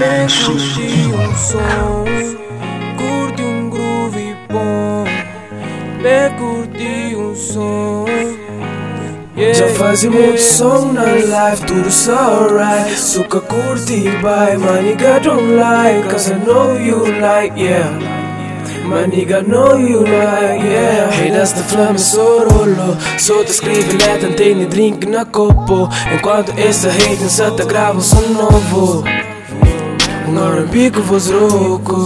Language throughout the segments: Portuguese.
bem curti um som Curti um groove bom Bem curti um som. Yeah, Já fazem yeah. muito som na live, tudo so right Suka curti, bye, my nigga don't lie Cause I know you like, yeah. My nigga know you like, yeah. Haters da flama só rolo. Só te escreve letra, tem drink na copo. Enquanto essa hate só te grava um som novo Um com voz rouco.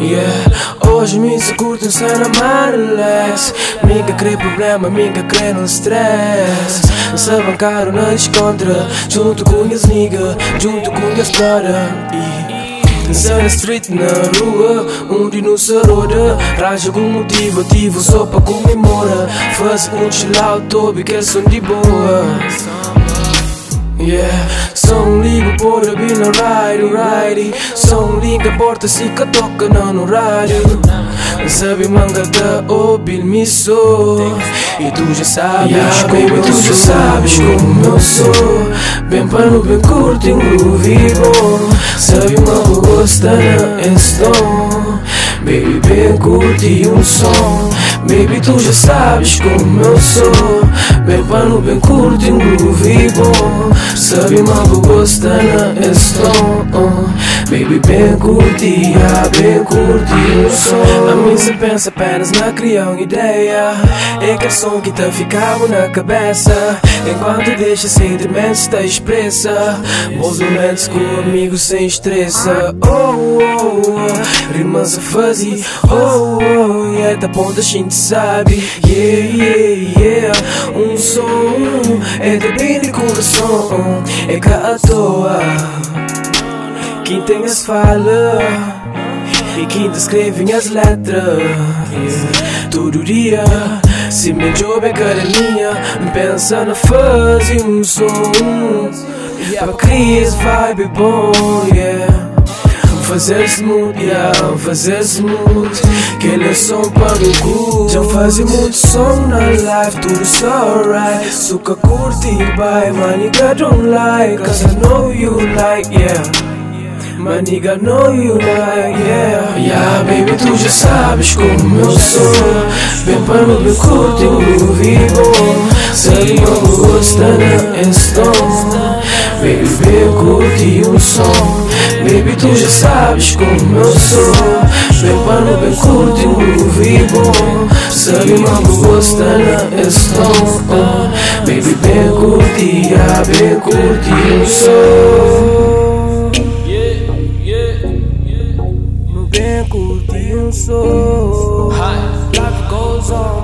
Yeah, hoje me se curto mais relax Minha crê problema, minha crê no stress. Se bancaram na descontra Junto com as nigga, junto com as brother. Sai na street, na rua, não se roda Raja algum motivo, ativo só pra comemorar. Faz um chill out, tobe que são de boa ride Som liga porta se que toca não no rádio. Sabe manga da obil me sou. E tu já sabes yeah, como tu já sabes como eu sou. Bem pano, bem curto, em groove bom Sabe manga gosta na estou Baby, bem curti um som Baby, tu já sabes como eu sou. Bem pano, bem curto, em groove bom. Sabe mal gosta na estou Baby, bem curti, bem curti um som. A mim se pensa apenas na criar uma ideia. É aquele som que tá ficando na cabeça. Enquanto deixa sentimentos tá expressa. Bons momentos com amigos sem estressa. Oh, oh, oh. Rimas a fazer Oh, oh, yeah Da ponta a gente sabe. Yeah, yeah, yeah. Um som É de bem de coração. É cá à toa Quem tem as fala E quem descreve as letras. Todo dia Se me joga cada linha Pensa na fazer um som. Pra criar esse vibe bom, yeah. Fazer smooth, yeah, fazer smooth. Que ele é som para o cu Já fazem muito som na live, tudo so right. Suka curti, bye, my nigga don't like Cause I know you like, yeah My nigga know you like, yeah. Yeah, baby, tu já sabes como eu sou. Bem para no bem curto, bom Sei como gosta na estou Baby, bem curti um som. Baby, tu já sabes como eu sou. Bem para no bem curto, bom Sabe como gosta na estou Baby, bem curti, ah, bem curti um som curti um som Life goes on,